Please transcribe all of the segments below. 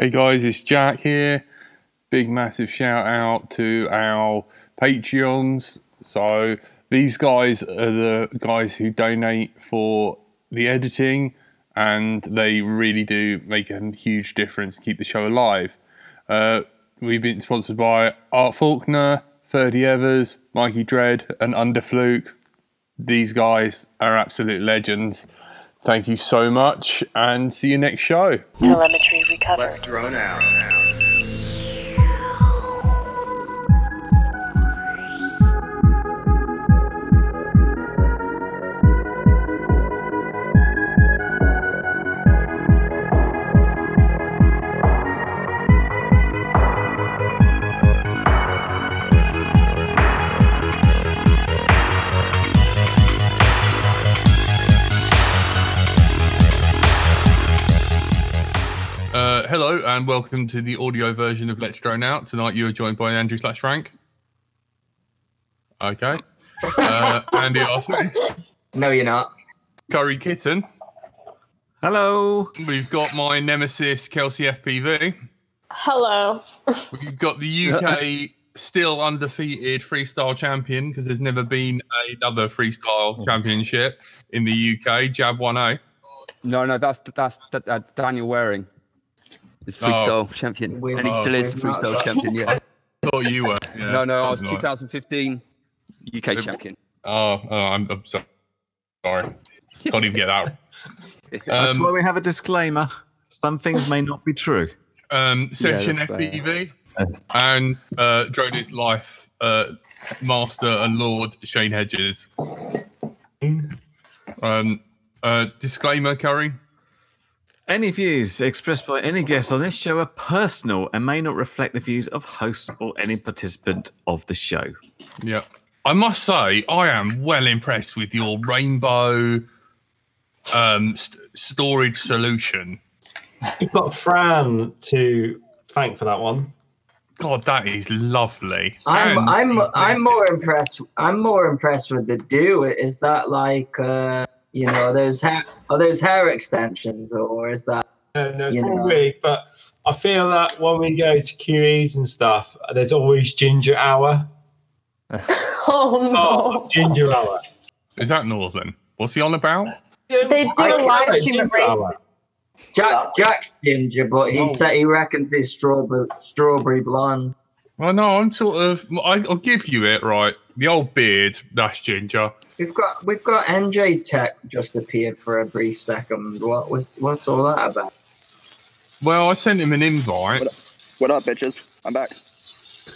Hey guys, it's Jack here. Big massive shout out to our Patreons. So, these guys are the guys who donate for the editing and they really do make a huge difference to keep the show alive. Uh, we've been sponsored by Art Faulkner, 30 Evers, Mikey Dread, and Underfluke. These guys are absolute legends. Thank you so much and see you next show. Telemetry recovered. Let's drone out. Hello and welcome to the audio version of Let's Drone Out. Tonight you are joined by Andrew slash Frank. Okay. Uh, Andy Arson, No, you're not. Curry Kitten. Hello. We've got my nemesis Kelsey FPV. Hello. We've got the UK still undefeated freestyle champion because there's never been another freestyle championship in the UK. Jab 1A. No, no, that's that's uh, Daniel Waring is freestyle champion, and he still is we've freestyle got- champion. Yeah. Thought you were. Yeah, no, no, I was 2015 UK champion. Oh, oh I'm, I'm so- sorry. Can't even get that. That's Um, why we have a disclaimer. Some things may not be true. um, Session that's fair. FPV and uh, Drone is Life uh, Master and Lord Shane Hedges. Um, uh, disclaimer, Curry. Any views expressed by any guest on this show are personal and may not reflect the views of host or any participant of the show. Yeah. I must say, I am well impressed with your rainbow um, st- storage solution. You've got Fran to thank for that one. God, that is lovely. I'm I'm I'm more impressed. I'm more impressed with the do. Is that like uh, you know those hair are those hair extensions or is that No, no, it's You know. wig, but I feel that when we go to QEs and stuff, there's always ginger hour. Oh Oh, no. ginger hour. Is that Northern? What's he on about? They do I a live stream at ginger hour. Jack Jack's ginger? But he Oh. said he reckons he's strawberry strawberry blonde. Well, no, I'm sort of. I, I'll give you it, right? The old beard, that's ginger. We've got we've got NJ Tech just appeared for a brief second. What was what's all that about? Well, I sent him an invite. What up, bitches? I'm back.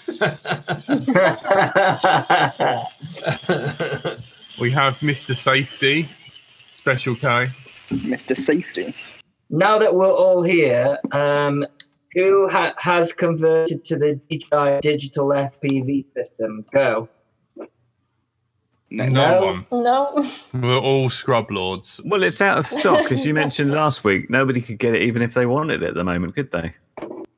We have Mr. Safety, Special K. Mr. Safety. now that we're all here, um, who ha- has converted to the DJI digital FPV system? Go. No, No. one. No. We're all scrub lords. Well, it's out of stock, as you mentioned last week. Nobody could get it even if they wanted it at the moment, could they?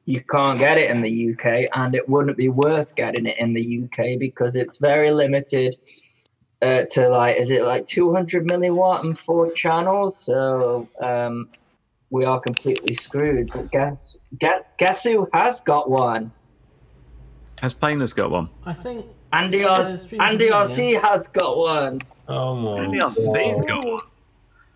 You can't get it in the UK, and it wouldn't be worth getting it in the UK because it's very limited uh, to like, is it like 200 milliwatt and four channels? So um, we are completely screwed. But guess, guess, guess who has got one? Has Painter's got one? I think Andy, R- stream Andy computer, RC has got one. Oh my Andy RC's God. got one.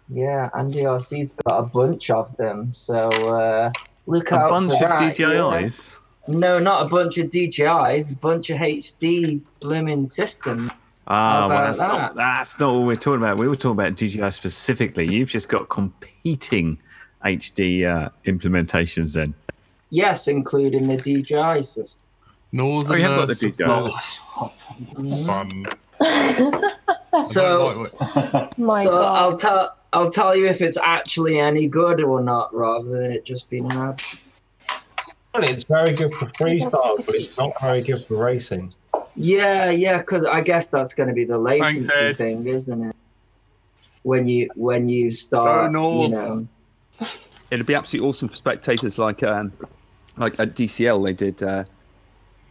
Yeah, Andy RC's got a bunch of them. So uh, look A out bunch for of that, yeah. DJIs. No, not a bunch of DJIs, a bunch of HD blooming systems. Ah, How well, that's that? not, that's not what we're talking about. We were talking about DJI specifically. You've just got competing HD uh, implementations then. Yes, including the DJI system. Northern Oh, you have got the DJI. fun. So, My so God. I'll tell I'll tell you if it's actually any good or not, rather than it just being an ad. It's very good for freestyle, but it's not very good for racing. Yeah, yeah, because I guess that's going to be the latency Ed. thing, isn't it? When you when you start, no. you know. It'd be absolutely awesome for spectators, like um, like at DCL they did. Uh,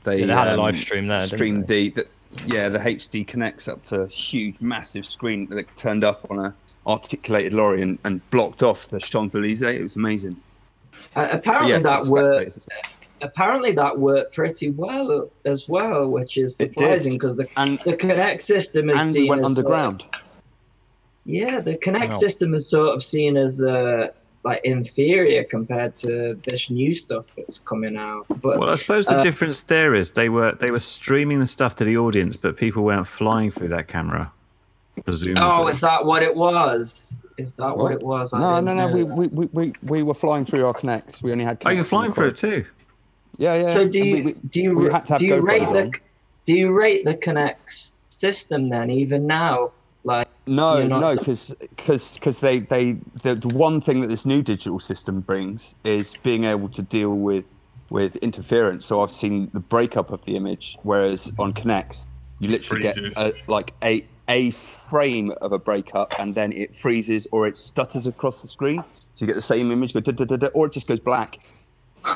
they, Yeah, they had a um, live stream there, didn't Streamed the, the yeah the HD connects up to a huge massive screen that turned up on a articulated lorry and, and blocked off the Champs Elysees. It was amazing. Uh, apparently yeah, that worked. Apparently that worked pretty well as well, which is surprising because the And the Connex system is and seen we went as, uh, underground. yeah, the Connex Wow. system is sort of seen as uh, like inferior compared to this new stuff that's coming out. But Well, I suppose the Uh, difference there is they were they were streaming the stuff to the audience, but people weren't flying through that camera. Presumably. oh, is that what it was? Is that what, What? it was? I No, no, didn't no. We, we, we, we, we were flying through our Connex. We only had. oh, you're flying through it too. Yeah, yeah. So do you we- we- do you we had to have do you rate the on. do you rate the Connex system then even now? Like No, no, so- because because they they the, the one thing that this new digital system brings is being able to deal with with interference. So I've seen the breakup of the image, whereas on Connex you literally get a, like a a frame of a breakup and then it freezes or it stutters across the screen. So you get the same image, go da, da, da, da, or it just goes black.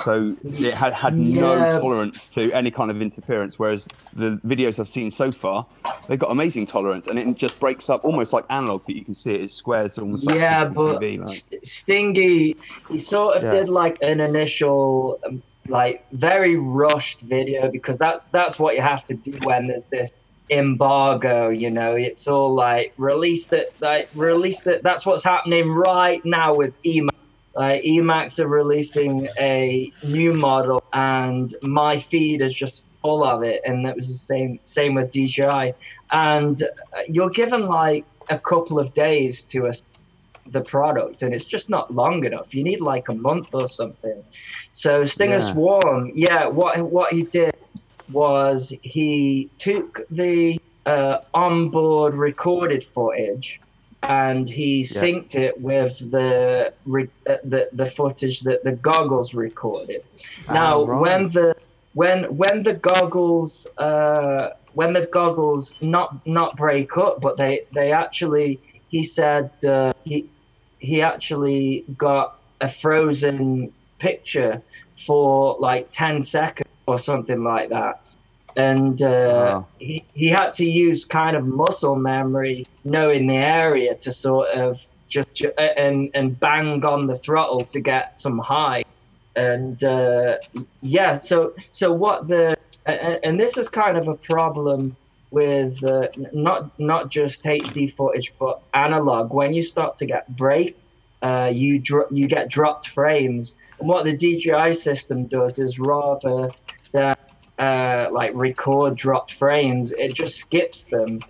So it had had no tolerance to any kind of interference. Whereas the videos I've seen so far, they've got amazing tolerance, and it just breaks up almost like analog. But you can see it, it squares almost like yeah, but TV. Like. Stingy, he sort of Yeah. did like an initial, um, like very rushed video because that's that's what you have to do when there's this embargo. You know, it's all like release it, like release it. That's what's happening right now with Emax. Like Emax are releasing a new model, and my feed is just full of it. And that was the same same with DJI. And uh, you're given like a couple of days to a the product and it's just not long enough you need like a month or something so stinger Yeah. swarm yeah what what he did was he took the uh, onboard recorded footage and he synced it with the, re- uh, the the footage that the goggles recorded. Now Ah, right. when the when when the goggles uh, when the goggles not not break up but they they actually he said uh, he he actually got a frozen picture for like 10 seconds or something like that and uh, Wow. he, he had to use kind of muscle memory knowing the area to sort of just ju- and and bang on the throttle to get some high and uh, yeah so so what the and, and this is kind of a problem with uh, not not just HD footage but analog. When you start to get break, uh, you dro- you get dropped frames. And what the DJI system does is rather uh, like record dropped frames, it just skips them.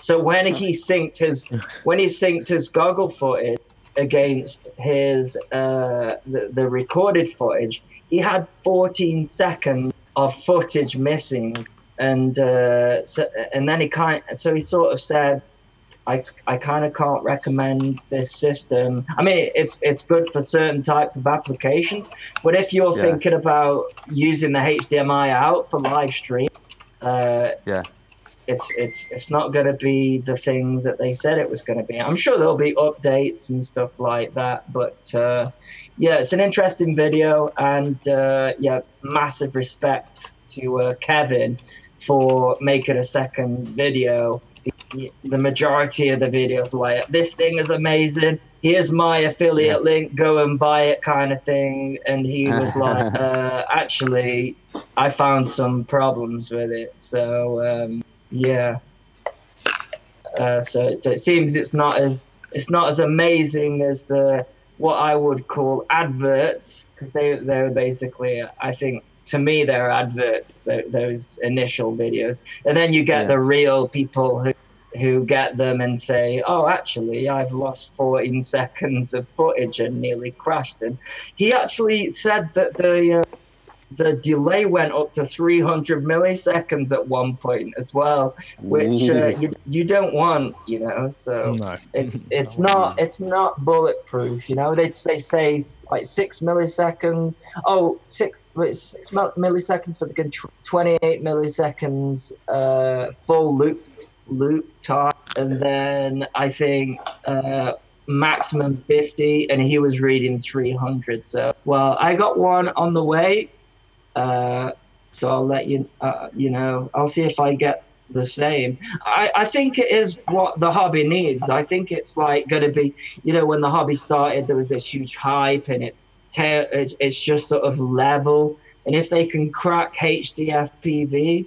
So when he synced his when he synced his goggle footage against his uh, the, the recorded footage, he had 14 seconds of footage missing and uh, so, and then he kind so he sort of said I, I kind of can't recommend this system. I mean, it's it's good for certain types of applications, but if you're Yeah. thinking about using the HDMI out for live stream, uh, Yeah. it's it's it's not going to be the thing that they said it was going to be. I'm sure there'll be updates and stuff like that, but uh, yeah, it's an interesting video, and uh, yeah, massive respect to uh, Kevin for making a second video. The majority of the videos like this thing is amazing. Here's my affiliate link. Go and buy it, kind of thing. And he was like, uh, actually, I found some problems with it. So um, yeah. Uh, so so it seems it's not as it's not as amazing as the what I would call adverts because they they're basically I think to me they're adverts tho- those initial videos. And then you get Yeah. the real people who who get them and say oh actually I've lost 14 seconds of footage and nearly crashed and he actually said that the uh, the delay went up to 300 milliseconds at one point as well which uh, you, you don't want you know so No. it's it's not it's not bulletproof you know. They they say s- like six milliseconds. Oh six wait, six milliseconds for the con- 28 milliseconds uh full loop loop time. And then i think uh maximum 50 and he was reading 300 so well i got one on the way uh so i'll let you uh, you know i'll see if i get the same. I, I think it is what the hobby needs. I think it's like going to be you know when the hobby started there was this huge hype and it's ta- it's, it's just sort of level. And if they can crack HDFPV,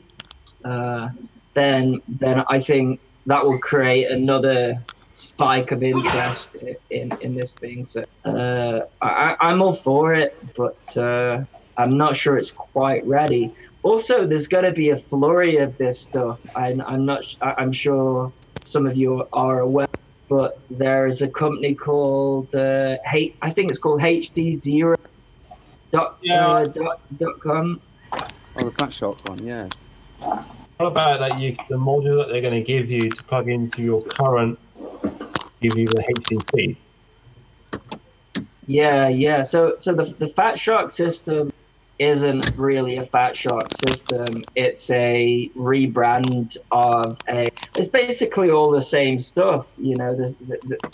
uh, then then I think that will create another spike of interest in in this thing. So uh, I, I'm all for it, but uh, I'm not sure it's quite ready. Also, there's going to be a flurry of this stuff. I, I'm not. I'm sure some of you are aware, but there is a company called uh, H- I think it's called HD Zero. Dot, Yeah. uh, dot, dot com. Oh, the Fat Shark one, yeah. What about that? You the module that they're going to give you to plug into your current, give you the HCP. Yeah, yeah. So, so the the Fat Shark system isn't really a Fat Shark system. It's a rebrand of a. It's basically all the same stuff. You know, there's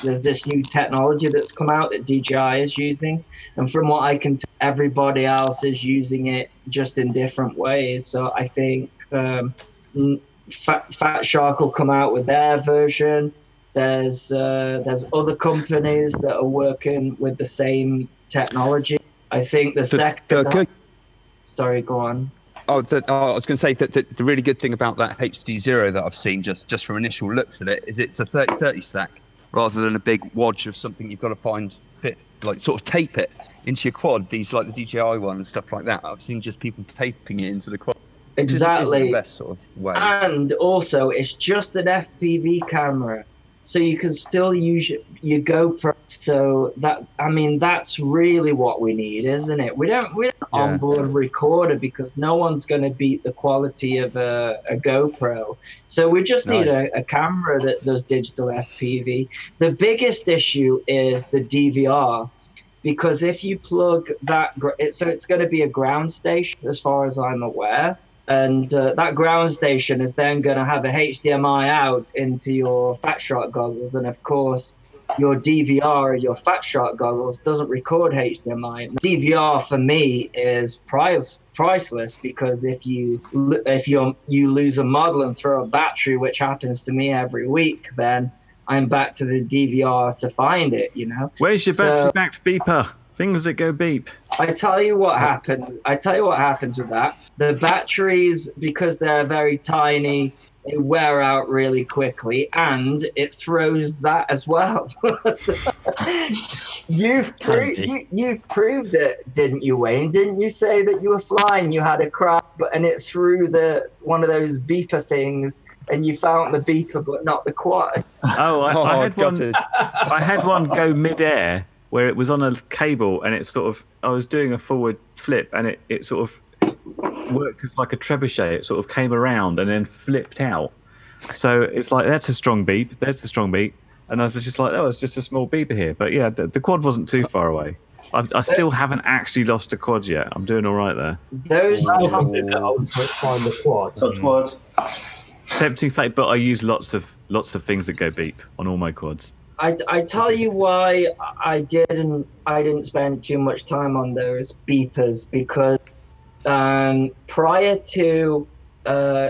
there's this new technology that's come out that DJI is using, and from what I can tell, everybody else is using it just in different ways. So I think um, Fat, Fat Shark will come out with their version. There's uh, there's other companies that are working with the same technology. I think the, The, second. the Sorry, go on. oh, the, oh, I was going to say that the, the really good thing about that HD Zero that I've seen just just from initial looks at it is it's a 30-30 stack rather than a big wadge of something you've got to find fit, like sort of tape it into your quad. These like the DJI one and stuff like that. I've seen just people taping it into the quad. which isn't- isn't Exactly. the best sort of way. And also, it's just an FPV camera, so you can still use your, your GoPro. So that I mean, that's really what we need, isn't it? We don't we don't Yeah. onboard recorder because no one's going to beat the quality of a, a GoPro. So we just No. need a, a camera that does digital FPV. The biggest issue is the DVR. Because if you plug that, so it's going to be a ground station, as far as I'm aware and uh, that ground station is then going to have a HDMI out into your Fat Shark goggles, and of course, your DVR, your Fat Shark goggles, doesn't record HDMI. DVR for me is price priceless because if you if you you lose a model and throw a battery, which happens to me every week, then I'm back to the DVR to find it. You know. Where's your So- battery backed beeper? Things that go beep. I tell you what happens. I tell you what happens with that. The batteries, because they're very tiny, they wear out really quickly, and it throws that as well. So, you've proved you, you've proved it, didn't you, Wayne? Didn't you say that you were flying, you had a crash, but and it threw the one of those beeper things, and you found the beeper, but not the quad. Oh, I, oh, I had one. gutted. I had one go mid-air where it was on a cable and it sort of I was doing a forward flip and it, it sort of worked as like a trebuchet. It sort of came around and then flipped out. So it's like that's a strong beep. There's a strong beep. And I was just like, oh, it's just a small beeper here. But yeah, the, the quad wasn't too far away. I, I still haven't actually lost a quad yet. I'm doing all right there. Those Malcolm that old trick, find the quad. Touch mm. wood. Tempting fate, but I use lots of lots of things that go beep on all my quads. I, I tell you why I didn't I didn't spend too much time on those beepers because um, prior to uh,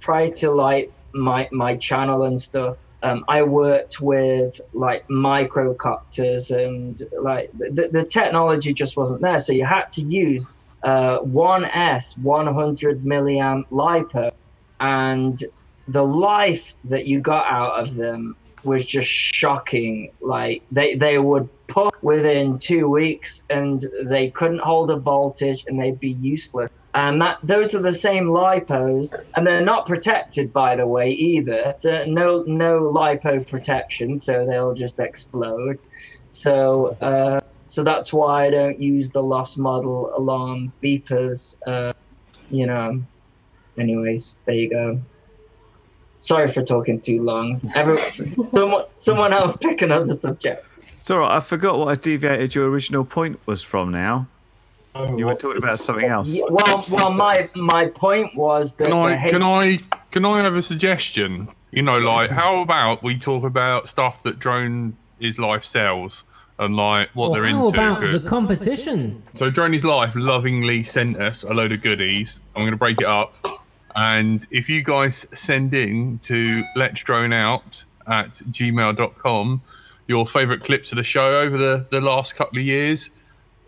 prior to like my my channel and stuff, um, I worked with like microcopters and like the, the technology just wasn't there, so you had to use uh, 1S 100 milliamp lipo, and the life that you got out of them was just shocking. Like they they would put within two weeks, and they couldn't hold a voltage, and they'd be useless. And that those are the same lipos, and they're not protected, by the way, either. So no no lipo protection, so they'll just explode. So uh, so that's why I don't use the lost model alarm beepers. Uh, you know. Anyways, there you go. Sorry for talking too long. Every, someone, someone else pick another subject. It's all right. I forgot what I deviated your original point was from now. Oh, you were talking about something else. Well, well, my my point was that Can I hate- can I can I have a suggestion? You know, like how about we talk about stuff that drone is life sells and like what Well, they're how into. about the 'cause- competition? So Drone is Life lovingly sent us a load of goodies. I'm going to break it up. And if you guys send in to let's drone out at gmail.com your favorite clips of the show over the, the last couple of years,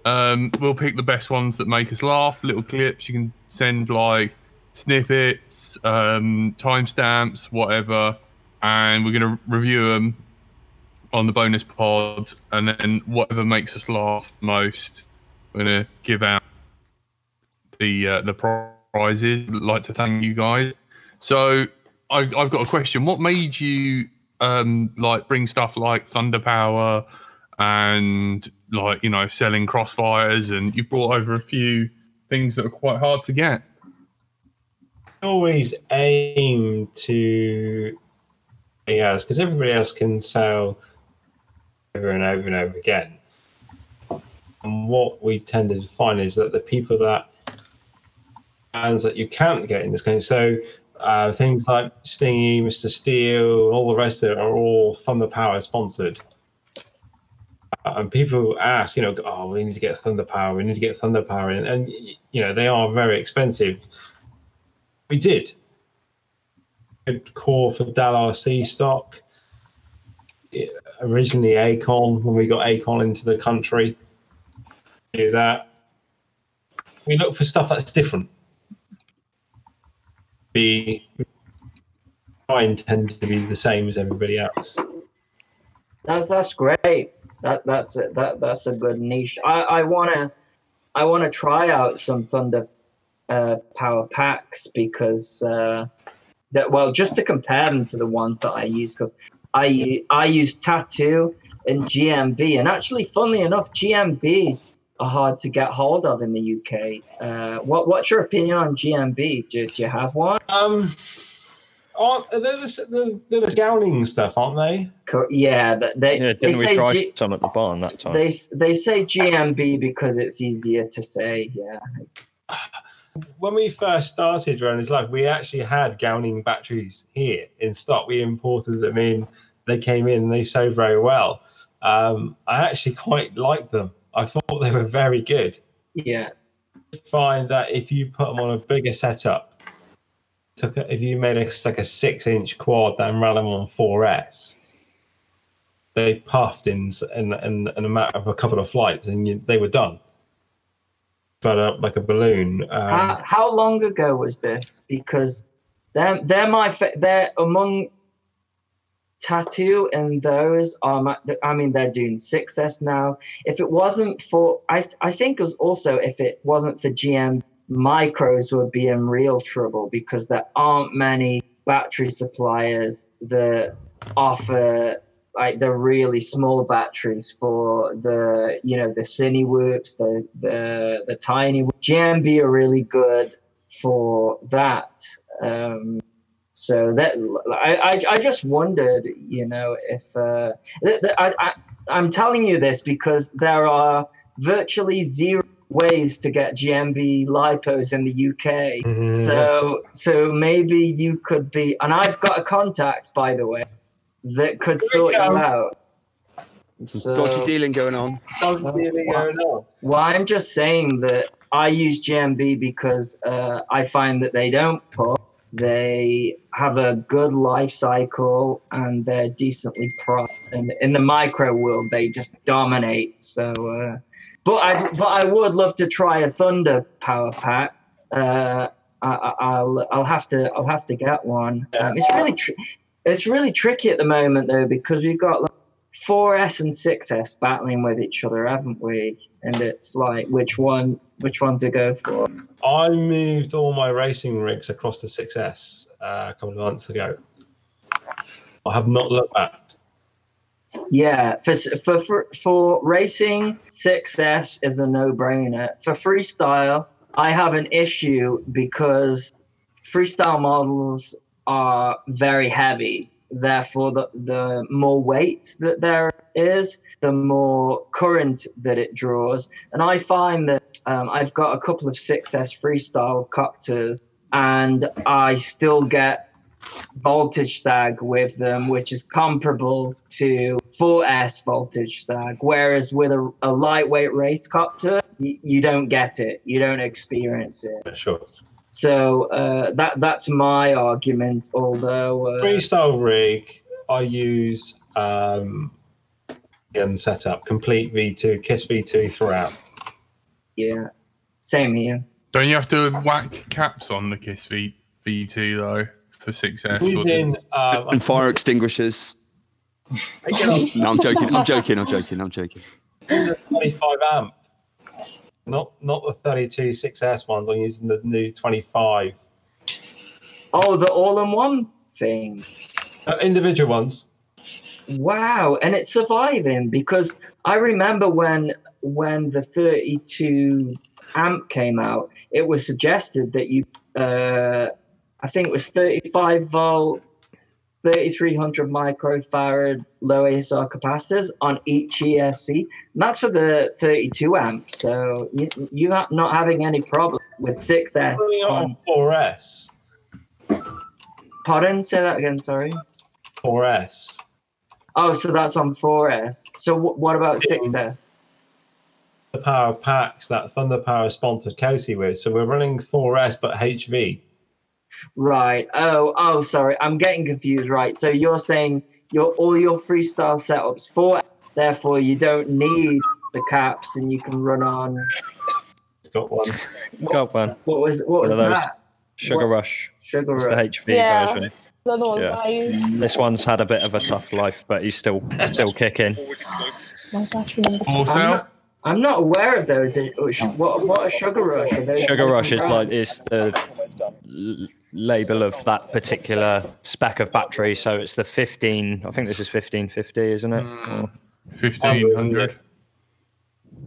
Um, we'll pick the best ones that make us laugh. Little clips. You can send like snippets, um, timestamps, whatever, and we're going to review them on the bonus pod, and then whatever makes us laugh most, we're going to give out the uh, the prizes. I'd like to thank you guys. So I've, I've got a question. What made you um, like bring stuff like Thunder Power and like you know selling crossfires, and you've brought over a few things that are quite hard to get. always aim to yes, because everybody else can sell over and over and over again. And what we tended to find is that the people that bands that you can't get in this game, so uh, things like Stingy, Mr. Steele, all the rest of it are all Thunder Power sponsored. Uh, and people ask, you know, oh, we need to get Thunder Power, we need to get Thunder Power, and, and you know they are very expensive. We did. Good core for DalRC stock. Originally Aikon, when we got Aikon into the country, do that. We look for stuff that's different. We try and tend to be the same as everybody else. That's that's great. That that's a, that that's a good niche. I I wanna I wanna try out some Thunder uh, Power packs because uh, that well just to compare them to the ones that I use because I I use Tattu and GNB and actually funnily enough GNB hard to get hold of in the UK. Uh, what what's your opinion on GNB? Do, do you have one? Um, aren't they're the, the, they're the GaoNeng stuff, aren't they? Co- Yeah, they Yeah, didn't we say try G- some at the barn that time? they they say GNB because it's easier to say. Yeah. When we first started running his life, we actually had GaoNeng batteries here in stock. We imported them in. They came in. They sold very well. Um, I actually quite liked them. I thought they were very good. Yeah. Find that if you put them on a bigger setup, took a, if you made a, like a six-inch quad and ran them on 4S, they puffed in in, in, in a matter of a couple of flights, and you, they were done. But uh, like a balloon. Um, how, how long ago was this? Because they're they're my fa- they're among tattu and those are I mean they're doing 6S now. If it wasn't for I I think it was also if it wasn't for GM micros would be in real trouble because there aren't many battery suppliers that offer like the really small batteries for the you know the cine whoops the the the tiny gnb are really good for that um so that I, I i just wondered you know if uh th- th- I, I i'm telling you this because there are virtually zero ways to get gnb lipos in the uk Mhm. so so maybe you could be and i've got a contact by the way that could we sort you go. out Some dodgy so, dealing going on. How's the dealing going on? well i'm just saying that i use gnb because uh, i find that they don't put they have a good life cycle and they're decently priced. And in the micro world they just dominate. So uh, but i but i would love to try a thunder power pack. Uh, I, I- I'll I'll have to I'll have to get one. Um, it's really tr- it's really tricky at the moment though because we've got like 4S and 6S battling with each other, haven't we? And it's like which one which one to go for. I moved all my racing rigs across to 6S uh, a couple of months ago. I have not looked back. Yeah, for for for, for racing, 6S is a no-brainer. For freestyle, I have an issue because freestyle models are very heavy. Therefore, the, the more weight that there is, the more current that it draws. And I find that um, I've got a couple of 6S freestyle copters, and I still get voltage sag with them, which is comparable to 4S voltage sag. Whereas with a, a lightweight race copter, you, you don't get it, you don't experience it. Sure. So uh, that that's my argument. Although uh, Freestyle rig, I use um, and setup complete V2, Kiss V2 throughout. Yeah, same here. Don't you have to whack caps on the Kiss V V2 though for 6S? or Using, um, And fire extinguishers. No, I'm joking. I'm joking. I'm joking. I'm joking. 25 amp, not not the 32 6S ones. I'm using the new 25 Oh, the all-in-one thing. uh, individual ones. Wow, and it's surviving because I remember when when the 32 amp came out, it was suggested that you, uh, I think it was 35 volt, 3300 microfarad low ESR capacitors on each ESC. And that's for the 32 amp. So you, you're not, not having any problem with 6S. Running On, on 4S. pardon? Say that again, sorry. 4S. Oh, so that's on 4S. So wh- what about 6S? The power packs that Thunder Power sponsored Kelsey with. So we're running 4S but HV. Right. Oh, oh, sorry. I'm getting confused. Right. So you're saying your all your freestyle setups for, therefore you don't need the caps and you can run on. Got one. Got one. What was what was One of those. that? Sugar What? Rush. Sugar It's the Rush. HV Yeah. version. They're the ones Yeah. I use. Mm, this one's had a bit of a tough life, but he's still still kicking. My battery number. Full I'm not, I'm not aware of those. What what a Sugar Rush? Are those Sugar Rush is like brands? is the l- label of that particular spec of battery. So it's the 15. I think this is 1550, isn't it? Or, 1500.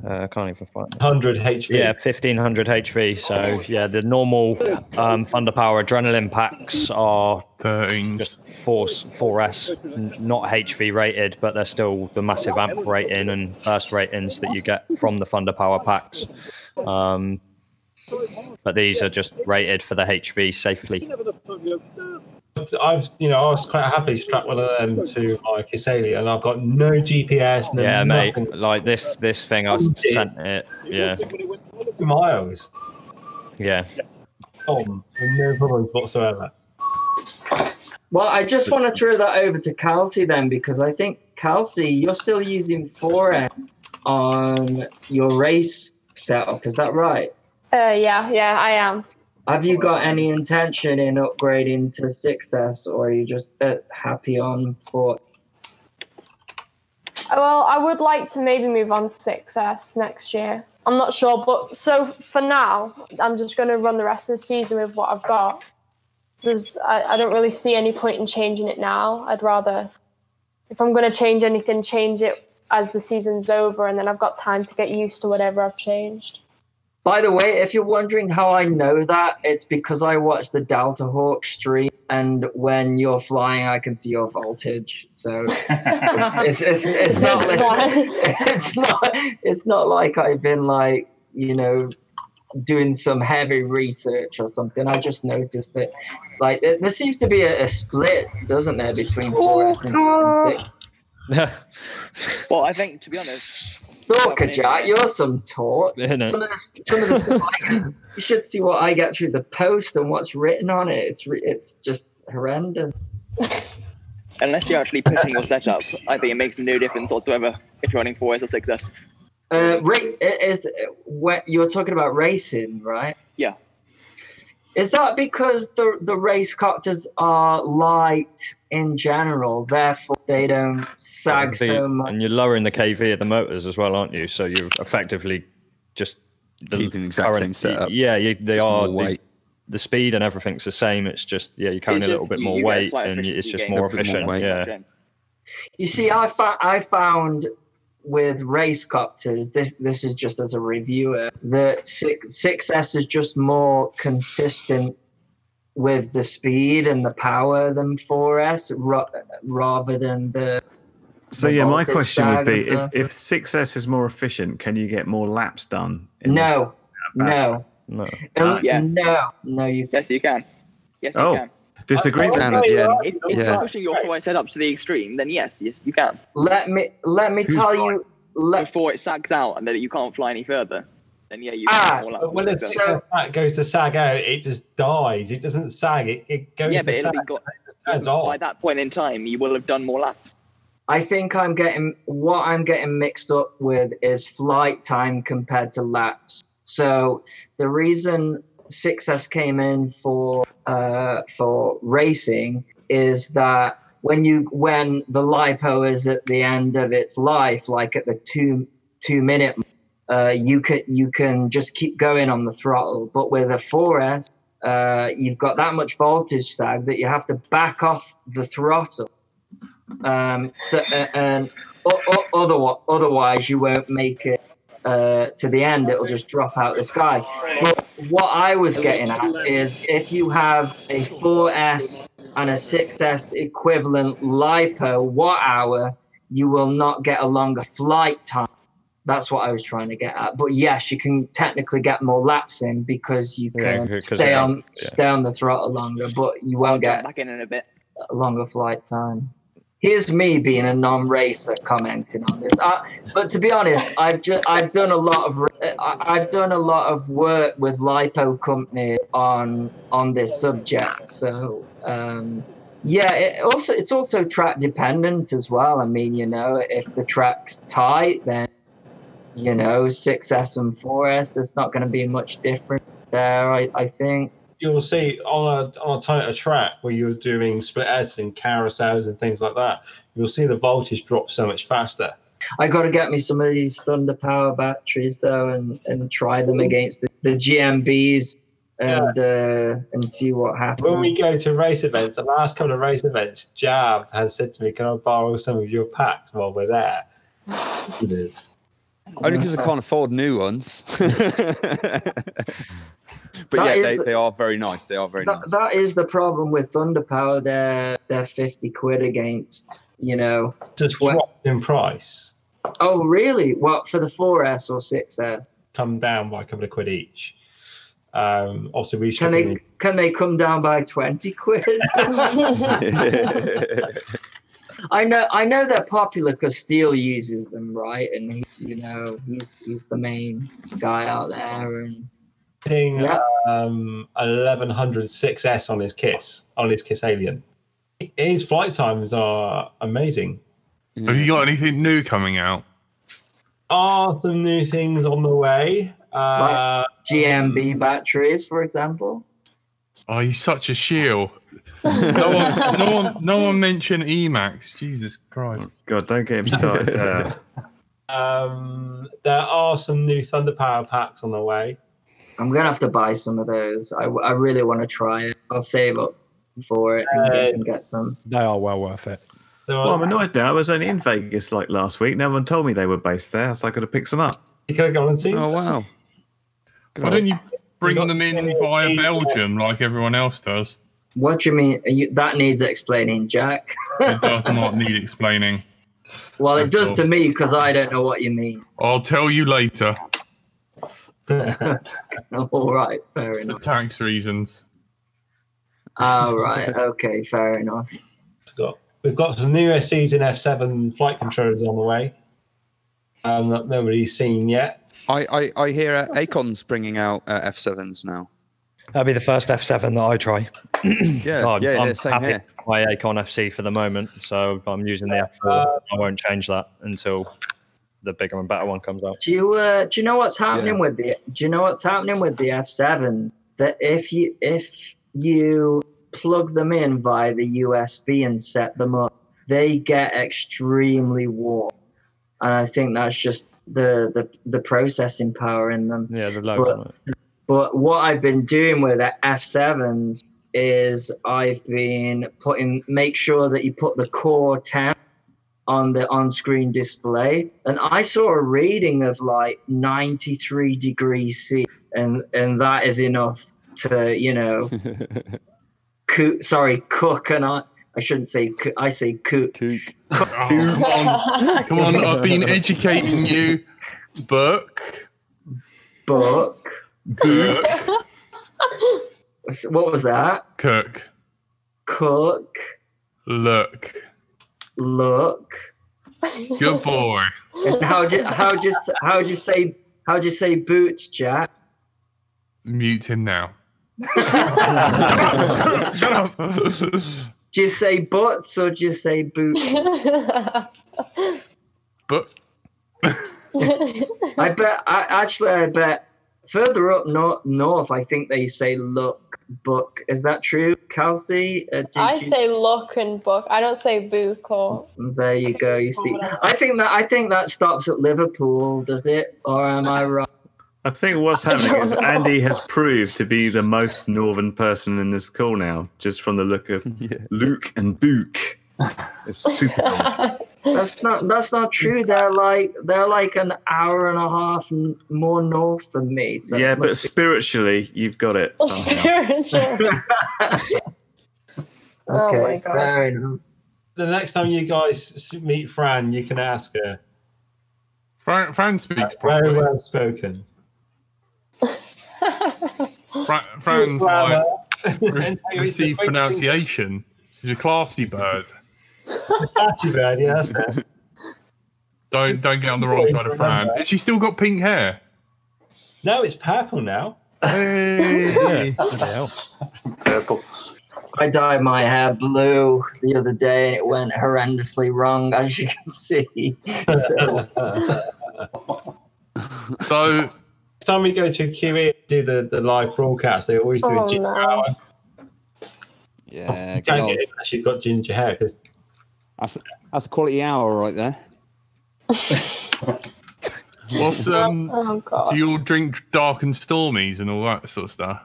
uh, I can't even find. it. 100 HV. Yeah, 1500 HV. So yeah, the normal um, Thunder Power adrenaline packs are 13. just 4 4S, n- not HV rated, but they're still the massive amp rating and burst ratings that you get from the Thunder Power packs. Um, but these are just rated for the HV safely. I've, you know, I was quite happily strapped one of them to my Kisalia and I've got no GPS, no Yeah, mate. Like this, this thing, I sent it. Yeah, miles. yeah. Tom, no problems whatsoever. Well, I just want to throw that over to Kelsey then, because I think Kelsey, you're still using 4S on your race setup. Is that right? Uh, yeah, yeah, I am. Have you got any intention in upgrading to 6S, or are you just uh, happy on 4? Well, I would like to maybe move on to 6S next year. I'm not sure, but so for now, I'm just going to run the rest of the season with what I've got. There's, I, I don't really see any point in changing it now. I'd rather, if I'm going to change anything, change it as the season's over, and then I've got time to get used to whatever I've changed. By the way, if you're wondering how I know that, it's because I watch the Delta Hawk stream, and when you're flying, I can see your voltage. So it's, it's, it's, it's not That's like, it's not it's not like I've been like you know doing some heavy research or something. I just noticed that like there, there seems to be a, a split, doesn't there, between 4S and, and 6. Well, I think to be honest, Thorka Jack, you're some talk. Innit? Some of the, some of the stuff I get, you should see what I get through the post and what's written on it. It's re- it's just horrendous. unless you're actually pushing your setup, I think it makes no difference whatsoever if you're running 4S or 6S. Uh, ra- i- is what you're talking about racing, right? Yeah. Is that because the the race copters are light in general, therefore they don't sag The- so much? and you're lowering the KV of the motors as well, aren't you? So you're effectively just the Keeping the exact same setup, Yeah, you, they Just are. more The, weight. the speed and everything's the same. It's just yeah, you're carrying It's a little just- bit more you get a weight, and it's just more A bit more efficient. Yeah. You see, I, fa- I found with race copters, this this is just as a reviewer, that six six S is just more consistent with the speed and the power than 4S ra- rather than the So The yeah, my question would be: tag if, and if 6S is more efficient, can you get more laps done? in this no no No. Um, Yes. no no you Yes, you can. Yes, you Oh. can. Disagree. with Down at the. If, if Yeah. you're pushing your 4S setup to the extreme, then yes, yes, you can. let me let me Who's tell right? you let Before it sags out and then you can't fly any further, then yeah, you Ah, can. more laps But when than the 6S. 6S goes to sag out, it just dies. It doesn't sag. It, it goes yeah, to but it'll sag. be got, it turns off. by that point in time, you will have done more laps. I think I'm getting what I'm getting mixed up with is flight time compared to laps. So the reason 6S came in for uh, for racing is that when you when the lipo is at the end of its life, like at the two two minute, uh, you can you can just keep going on the throttle. But with a 4S, uh, you've got that much voltage sag that you have to back off the throttle. Um, so, uh, and o- o- otherwise, otherwise you won't make it uh, to the end. It'll just drop out the sky. But what I was getting at is if you have a 4S and a 6S equivalent lipo watt hour, you will not get a longer flight time. That's what I was trying to get at. But yes, you can technically get more laps in because you Yeah, stay on yeah. stay on the throttle longer, but you I'll won't get back in in a bit. a longer flight time. Here's me being a non-racer commenting on this. But to be honest, I've just I've done a lot of I've done a lot of work with lipo companies on on this subject. So um, yeah, it also it's also track dependent as well. I mean, you know, if the track's tight, then you know, 6S and 4S, it's not going to be much different there. I, I think. You'll see on a on a tighter track where you're doing split S and carousels and things like that. You'll see the voltage drop so much faster. I got to get me some of these Thunder Power batteries though, and, and try them against the, the GNBs and uh, and see what happens. When we go to race events, the last couple of race events, Jab has said to me, "Can I borrow some of your packs while we're there?" It is. Only because I can't afford new ones. but That yeah, they, the- they are very nice. They are very that, nice. that is the problem with Thunder Power. They're they're fifty quid against you know. Just Twe- dropped in price, Oh really? What for the 4S or 6S? come down by a couple of quid each. Um, obviously, we Can should. they can they come down by twenty quid? I know I know they're popular because Steele uses them, right? And he, you know he's he's the main guy out there, and Seeing Yeah. um, 1100 6S on his Kiss, on his Kiss Alien. His flight times are amazing. Have you got anything new coming out? Are some new things on the way? Uh, GNB batteries, for example. Oh, he's such a shield. No one, no one, no one mentioned Emax. Jesus Christ. God, don't get him started there. um, there are some new Thunder Power packs on the way. I'm gonna have to buy some of those. I, I really want to try it. I'll save up for it and, Uh, and get some. They are well worth it. There Well, I'm annoyed now. I was only in Vegas like last week. No one told me they were based there, so I could have picked some up. you could have gone and seen. Oh wow. Why don't you bring got- them in via Belgium like everyone else does? What do you mean? Are you, that needs explaining, Jack. It does not need explaining. well, it does to me because I don't know what you mean. I'll tell you later. All right, fair enough. For enough. tax reasons. All right, okay, fair enough. got we've got some new season F7 flight controllers on the way. Um, that nobody's seen yet. I, I, I hear uh, Aikon's bringing out uh, F7s now. That'll be the first F7 that I try. Yeah, Oh, yeah, I'm yeah, same happy here. my Aikon FC for the moment, so I'm using the F4. Uh, I won't change that until the bigger and better one comes out. Do you uh, do you know what's happening Yeah. with the do you know what's happening with the F7s? That if you if you plug them in via the USB and set them up, they get extremely warm, and I think that's just the the, the processing power in them. Yeah, the low But- But what I've been doing with the F7s is I've been putting make sure that you put the core temp on the on-screen display, and I saw a reading of like 93 degrees C, and and that is enough to you know, cook. Sorry, cook, and I I shouldn't say cook, I say cook. Kook. Oh, come on, come on! I've been educating you. Book, Book. cook, What was that? cook, Cook. look. Look. Good boy. And how'd you how'd you how'd you say how'd you say boots, Jack? Mute him now. Shut up. Do you say butts or do you say boots? But I bet I actually I bet further up north, north, I think they say look book. Is that true, Kelsey? Uh, did I you- say look and book. I don't say book or. There you go. You see, I think that I think that stops at Liverpool. Does it, or am I wrong? I think what's I happening is know. Andy has proved to be the most northern person in this call now, just from the look of Yeah. Luke and Book. It's super. That's not that's not true. They're like they're like an hour and a half more north than me. So yeah, but be- spiritually, you've got it. somehow. Spiritual. Oh my God. fair enough. The next time you guys meet Fran, you can ask her. Fran, Fran speaks Very well spoken. Fran, Fran's like uh, Re- received pronunciation. She's a classy bird. Classy bird, yeah, that's it. Don't don't get on the wrong side of Fran. Has she still got pink hair? No, it's purple now. Hey. Bloody. Purple. I dyed my hair blue the other day, and it went horrendously wrong, as you can see. So, So time we go to QE do the, the live broadcast, they always do Oh, a ginger no. hour. Yeah, You good can't get it unless you've got ginger hair. 'cause- that's that's a quality hour right there. what's um? oh god. Do you all drink dark and stormies and all that sort of stuff?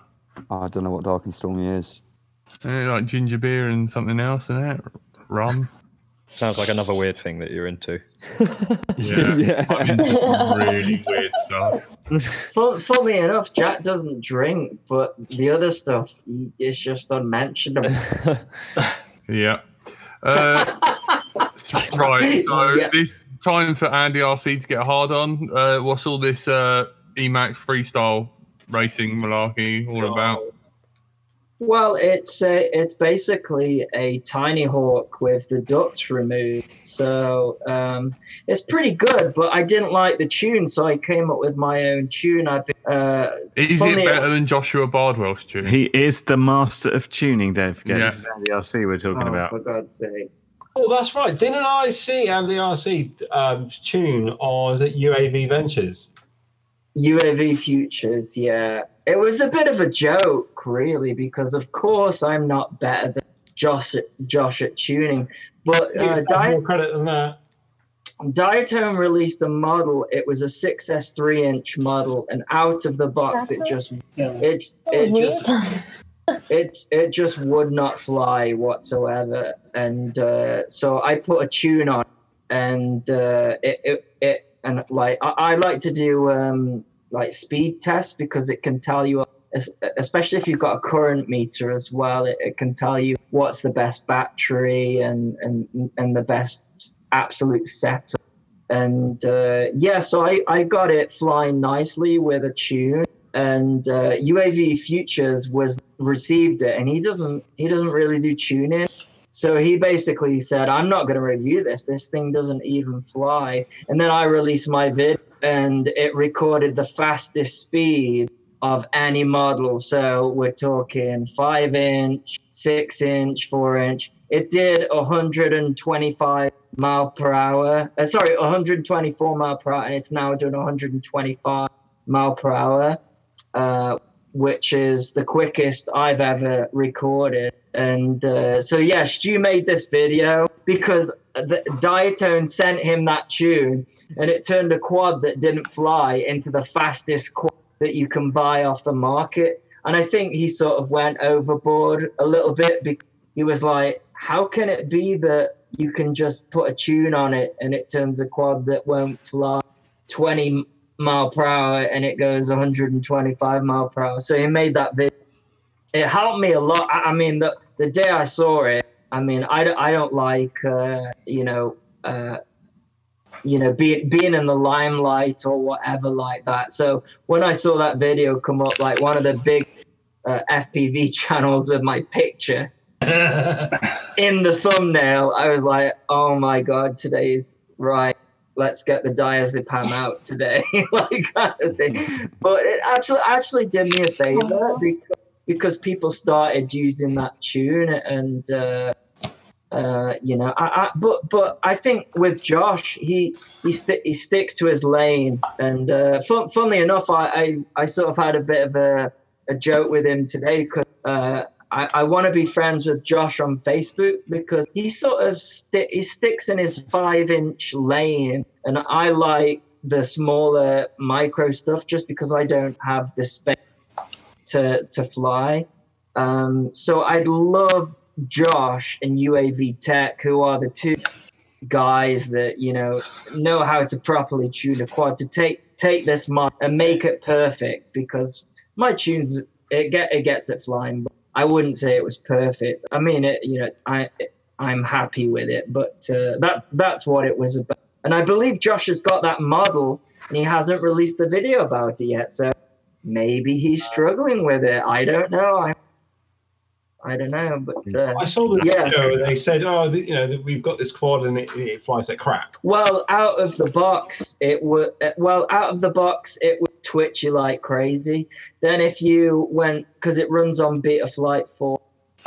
I don't know what dark and stormy is. Eh, like ginger beer and something else and that rum. Sounds like another weird thing that you're into. Yeah, Yeah. I'm into some really weird stuff. fu- funnily enough, Jack doesn't drink, but the other stuff is just unmentionable. Yeah. Uh, s- right. So Yeah. this time for Andy RC to get hard on. Uh, what's all this uh, Emax freestyle racing malarkey all about? Well, it's uh, it's basically a tiny hawk with the ducts removed, so um, it's pretty good. But I didn't like the tune, so I came up with my own tune. I uh, Is it better than Joshua Bardwell's tune? He is the master of tuning, don't forget. Yeah. This is Andy RC we're talking oh, about. for God's sake. Oh, that's right. Didn't I see Andy RC um, tune on is it UAV Ventures? UAV Futures, yeah. It was a bit of a joke, really, because of course I'm not better than Josh at, Josh at tuning. But uh, Give Di- more credit than that. Diatone released a model. It was a 6S 3 inch model, and out of the box, it just it it just it it just would not fly whatsoever. And uh, so I put a tune on, and uh, it, it it and like I, I like to do um, like speed test because it can tell you, especially if you've got a current meter as well, it, it can tell you what's the best battery and and and the best absolute setup. And uh, yeah, so I, I got it flying nicely with a tune and uh, UAV Futures was received it, and he doesn't he doesn't really do tuning. So he basically said, "I'm not going to review this. This thing doesn't even fly." And then I released my vid, and it recorded the fastest speed of any model. So we're talking five inch, six inch, four inch. It did 125 mile per hour. Uh, sorry, 124 mile per hour, and it's now doing 125 mile per hour uh, which is the quickest I've ever recorded. And uh, so, yeah, Stu made this video because the Diatone sent him that tune, and it turned a quad that didn't fly into the fastest quad that you can buy off the market. And I think he sort of went overboard a little bit because he was like, how can it be that you can just put a tune on it and it turns a quad that won't fly 20 mile per hour and it goes 125 mile per hour. So he made that video. It helped me a lot. I, I mean, the, the day I saw it, I mean, I, don't- I don't like, uh, you know, uh, you know, being being in the limelight or whatever like that. So when I saw that video come up, like one of the big uh, FPV channels with my picture in the thumbnail, I was like, oh my god, today's right. Let's get the diazepam out today, like kind of thing. But it actually actually did me a favor because, because people started using that tune and uh, Uh, you know, I, I, but but I think with Josh, he he, sti- he sticks to his lane, and uh, fun, funnily enough, I, I I sort of had a bit of a, a joke with him today because uh, I, I want to be friends with Josh on Facebook because he sort of sti- he sticks in his five inch lane, and I like the smaller micro stuff just because I don't have the space to to fly. Um, so I'd love Josh and UAV Tech, who are the two guys that you know know how to properly tune a quad, to take take this mod and make it perfect. Because my tunes, it get it gets it flying. But I wouldn't say it was perfect. I mean, it you know, I I'm happy with it, but uh, that's that's what it was about. And I believe Josh has got that model, and he hasn't released a video about it yet. So maybe he's struggling with it. I don't know. I I don't know, but uh, I saw the yeah. video and they said, "Oh, th- you know, that we've got this quad and it, it flies like crap." Well, out of the box, it would. Well, out of the box, it would twitch you like crazy. Then, if you went, because it runs on Betaflight Four,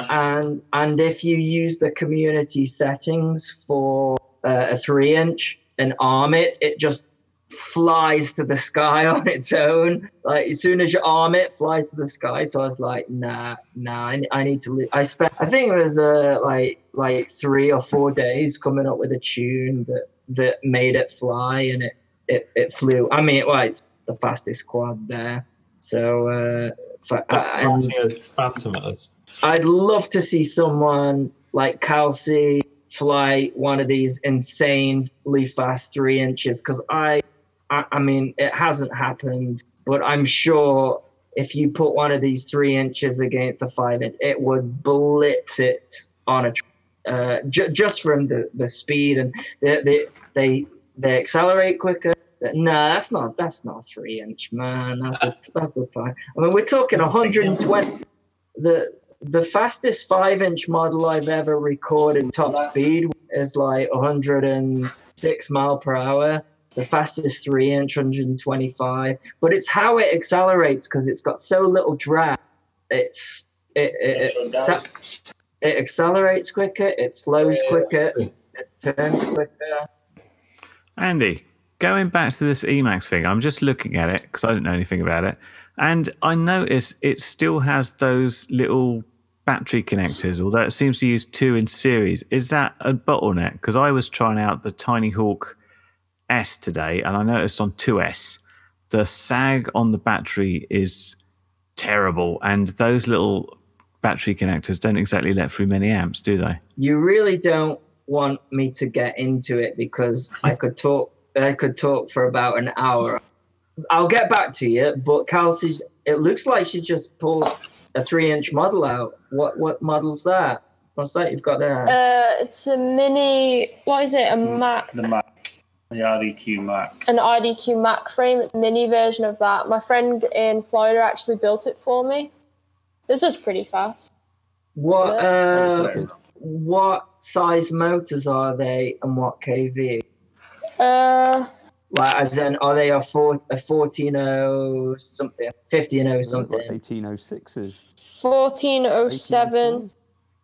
and and if you use the community settings for uh, a three-inch and arm it, it just flies to the sky on its own. Like as soon as you arm it, flies to the sky. So I was like, nah, nah, I, I need to. Li-. I spent, I think it was uh, like like three or four days coming up with a tune that that made it fly, and it it, it flew. I mean, well, it's the fastest quad there. So uh, for, uh, and Phantom at. I'd love to see someone like Kelsey fly one of these insanely fast three inches because I, I, I mean, it hasn't happened, but I'm sure if you put one of these three inches against a five inch, it would blitz it on a, uh, ju- just from the, the speed and they, they, they, they accelerate quicker. No, that's not that's not three inch, man. That's a that's a time. I mean, we're talking 120. The the fastest five inch model I've ever recorded top speed is like 106 mile per hour. The fastest three inch 125. But it's how it accelerates because it's got so little drag. It's it it, it, it accelerates quicker. It slows quicker. It turns quicker. Andy, going back to this Emax thing, I'm just looking at it because I don't know anything about it, and I notice it still has those little battery connectors, although it seems to use two in series. Is that a bottleneck? Because I was trying out the Tiny Hawk S today, and I noticed on 2S the sag on the battery is terrible, and those little battery connectors don't exactly let through many amps, do they? you really don't want me to get into it because I could talk I could talk for about an hour. I'll get back to you, but Kelsey's it looks like she just pulled a three inch model out. What what model's that? What's that you've got there? Uh, it's a mini. What is it? A Mac, The Mac, the RDQ Mac. an RDQ Mac frame. Mini version of that. My friend in Florida actually built it for me. This is pretty fast. what uh what size motors are they and what KV? Uh, Like as in are they a four a fourteen oh something? Fifteen oh something. 1806s. fourteen oh seven.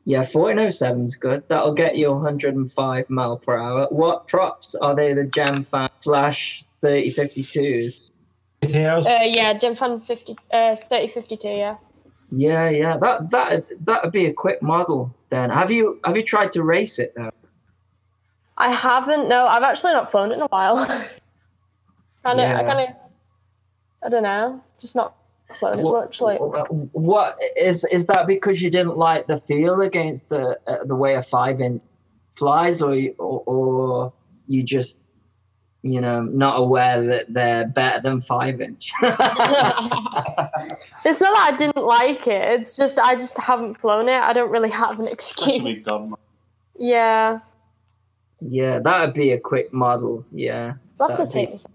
Yeah, 1407 is good. That'll get you 105 mile per hour. What props are they? The Gem Fan Flash 3052s. Anything else? Uh, yeah, Gem Fan 50, uh, 3052, yeah. Yeah, yeah. That that that would be a quick model. Then have you have you tried to race it though? I haven't, no, I've actually not flown it in a while. kind of, I kind of, I don't know, just not flown it much. Like, What is is that because you didn't like the feel against the uh, the way a five inch flies, or, you- or or you just you know not aware that they're better than five inch? it's not that I didn't like it, it's just I just haven't flown it. I don't really have an excuse. with Yeah, yeah, that would be a quick model. Yeah. I'll have to That'd be- this.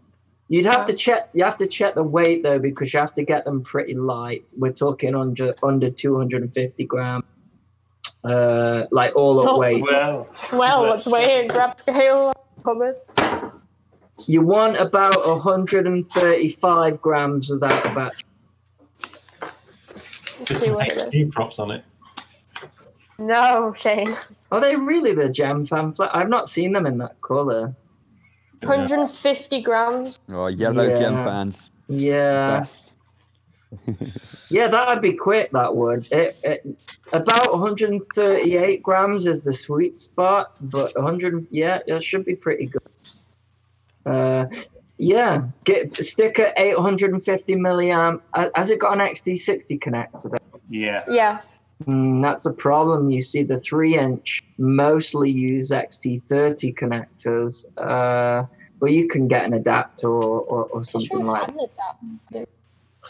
You'd have to check. You have to check the weight though, because you have to get them pretty light. We're talking under under 250 gram, uh, like all up Oh. weight. Well, Well, let's wait here, grab scale, cupboard. You want about 135 grams of that battery. Let's see what it is. Few props on it. No, Shane. Are they really the gem fan flag? I've not seen them in that color. 150 grams. Oh, yellow Yeah. gem fans. Yeah, Best. yeah, that'd be quick. That would. It, it, about 138 grams is the sweet spot, but 100, yeah, that should be pretty good. Uh, yeah, get stick at 850 milliamp. Uh, Has it got an XT60 connector? There? Yeah. Yeah. Mm, that's a problem. You see, the three inch mostly use XT30 connectors, uh, but you can get an adapter or, or, or something Sure, like I did that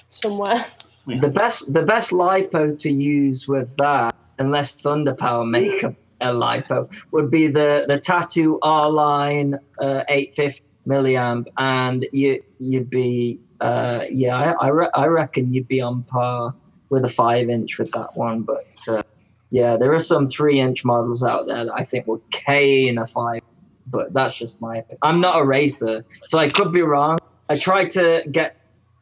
somewhere. the best. The best lipo to use with that, unless Thunder Power make a, a lipo, would be the the Tattu R line uh, 850 milliamp, and you you'd be uh, yeah, I I, re- I reckon you'd be on par with a five inch with that one, but. Uh, yeah, there are some three inch models out there that I think will cane a five, but that's just my opinion. I'm not a racer, so I could be wrong. I tried to get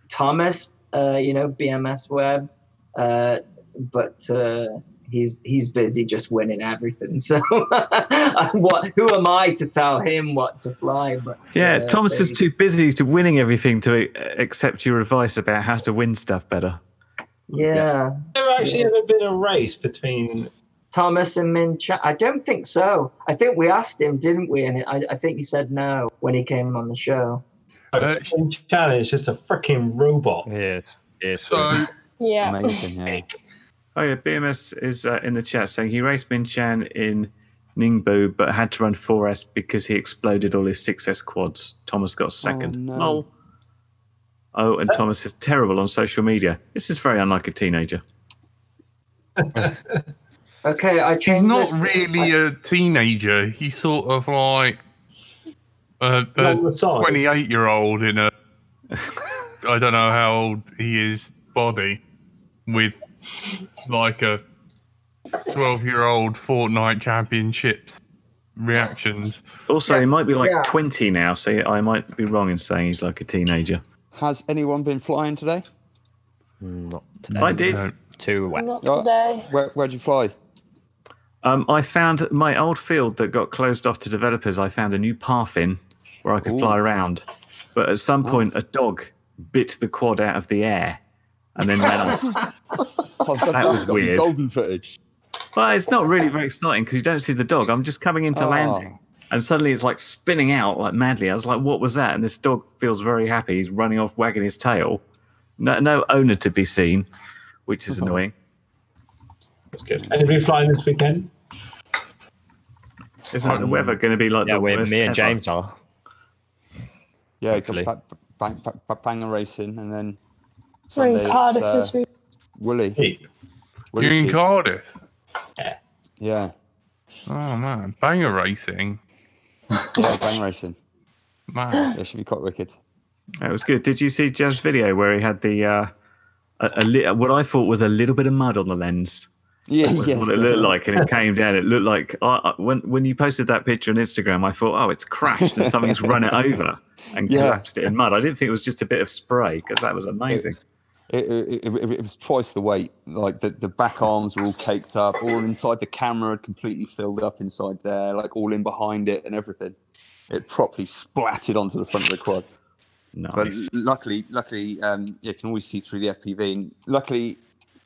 Thomas, uh, you know, BMS Web, uh, but uh, he's he's busy just winning everything. So what? Who am I to tell him what to fly? But Yeah, uh, Thomas is too busy to winning everything to uh, accept your advice about how to win stuff better. Yeah, There actually ever been a race between Thomas and Min Chan. I don't think so. I think we asked him, didn't we? And I, I think he said no when he came on the show. Uh, Min Chan is just a freaking robot. Yes. Yes. So Yeah. Amazing, yeah. Oh yeah, BMS is uh, in the chat saying he raced Min Chan in Ningbo, but had to run 4S because he exploded all his 6S quads. Thomas got second. no. Lol. Oh, and Thomas is terrible on social media. This is very unlike a teenager. Okay, I changed. he's not this- really a teenager. He's sort of like a, a 28 year old in a I don't know how old he is body with like a 12 year old Fortnite championships reactions. Also, Yeah, he might be like yeah. 20 now, so I might be wrong in saying he's like a teenager. Has anyone been flying today? Not today. I did. No. Too wet. Not today. Where, where'd you fly? Um, I found my old field that got closed off to developers. I found a new path in where I could Ooh. fly around, but at some point, a dog bit the quad out of the air and then ran off. Oh, That was weird. Golden footage. Well, it's not really very exciting because you don't see the dog. I'm just coming into Oh. landing, and suddenly it's like spinning out like madly. I was like, "What was that?" And this dog feels very happy. He's running off, wagging his tail. No, no owner to be seen, which is annoying. That's good. Anybody flying this weekend? Isn't the weather going to be like Yeah, the we, worst me and ever? James are. Yeah, Hopefully. got ba- bang, bang, bang, banger racing, and then We're in Cardiff uh, this week. Willie. Hey, You're in Sheep. Cardiff. Yeah, Oh man, banger racing. yeah, bang racing. Man. It should be quite wicked. It was good. Did you see Jaz's video where he had the uh, a, a li- what I thought was a little bit of mud on the lens? Yeah, was yes. what it looked like, and it came down. It looked like I I- when when you posted that picture on Instagram, I thought, oh, it's crashed and something's run it over and Yeah. collapsed it in mud. I didn't think it was just a bit of spray because that was amazing. It, it, it, it was twice the weight. Like the, the back arms were all caked up, all inside the camera had completely filled up inside there, like all in behind it and everything. It properly splatted onto the front of the quad. But Nice. luckily, luckily, um, you can always see through the FPV. And luckily,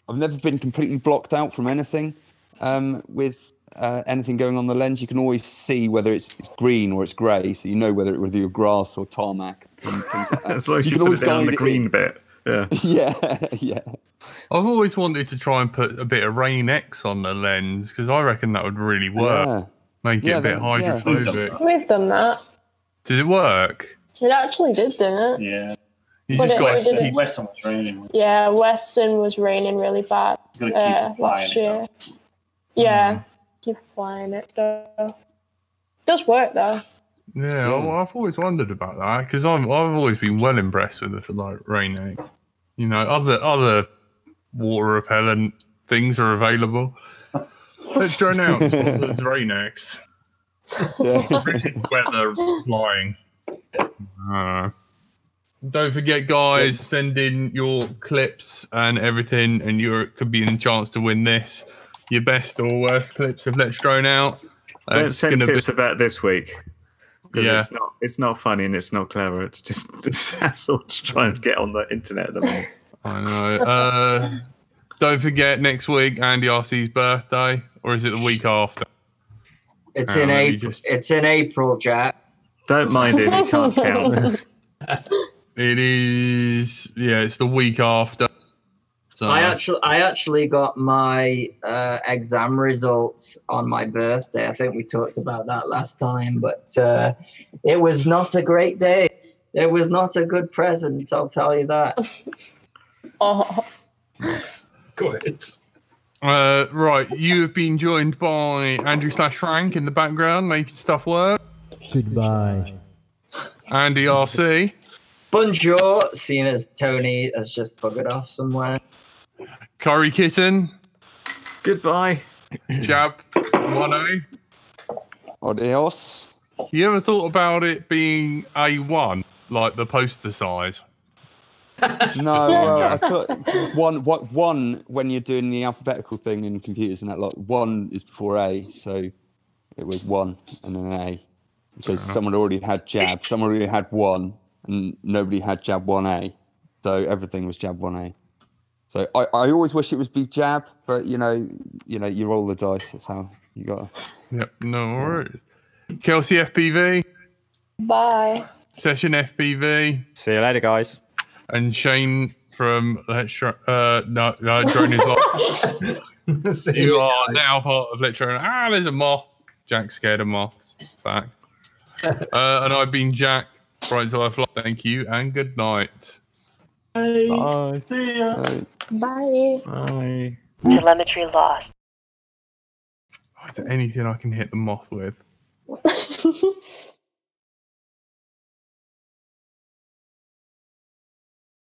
I've never been completely blocked out from anything. Um, with uh, anything going on the lens, you can always see whether it's, it's green or it's grey, so you know whether it whether you're grass or tarmac and things like that. As long as you, can put always it down the green in. bit. Yeah. Yeah, yeah. I've always wanted to try and put a bit of Rain X on the lens because I reckon that would really work. Yeah. Make it Yeah, a bit that- yeah. hydrophobic. We've done that. Did it work? It actually did, didn't it? Yeah. You But just it- got it to didn't- keep Western was raining. Yeah, Weston was raining really bad uh, last year. though. Yeah, keep flying it. though. So. Does work though. Yeah, I- I've always wondered about that because I've I've always been well impressed with the like Rain X. You know, other other water repellent things are available. Let's drone out sponsored Rain X. yeah. Weather flying. Uh, don't forget, guys, send in your clips and everything, and you could be in a chance to win this. your best or worst clips of Let's Drone Out. Don't send clips be- about this week because Yeah. it's not it's not funny and it's not clever. It's just just hassle to try and get on the internet at the moment. I know. Uh, don't forget next week Andy RC's birthday, or is it the week after? It's Uh, in April. just- It's in April, Jack. Don't mind it; it can't count. It is. Yeah, it's the week after. So I actually, I actually got my uh, exam results on my birthday. I think we talked about that last time, but uh, it was not a great day. It was not a good present. I'll tell you that. Oh, Good. Uh, right, you have been joined by Andrew slash Frank in the background making stuff work. Goodbye. Andy RC, Bonjour, seeing as Tony has just buggered off somewhere. Curry Kitten, Goodbye. Jab One A. Adios. You ever thought about it being A one, like the poster size? No, well, I thought one, what one when you're doing the alphabetical thing in computers and that lot, one is before A, so it was one and then an A because someone already had jab, someone already had one, and nobody had jab one A, so everything was jab one A. So I, I always wish it was be jab, but you know, you know, you roll the dice. That's how you got. to Yep, no worries. Kelsey FPV, bye. Session FPV, See you later, guys. and Shane from Let's Try- uh no, no Drone is Live. You are now part of Let's Drone. Ah, there's a moth. Jack's scared of moths. Fact. uh, and I've been Jack. Bright to Life. Thank you and good night. Bye. See ya. So, Bye. Bye. Telemetry lost. Oh, is there anything I can hit the moth with?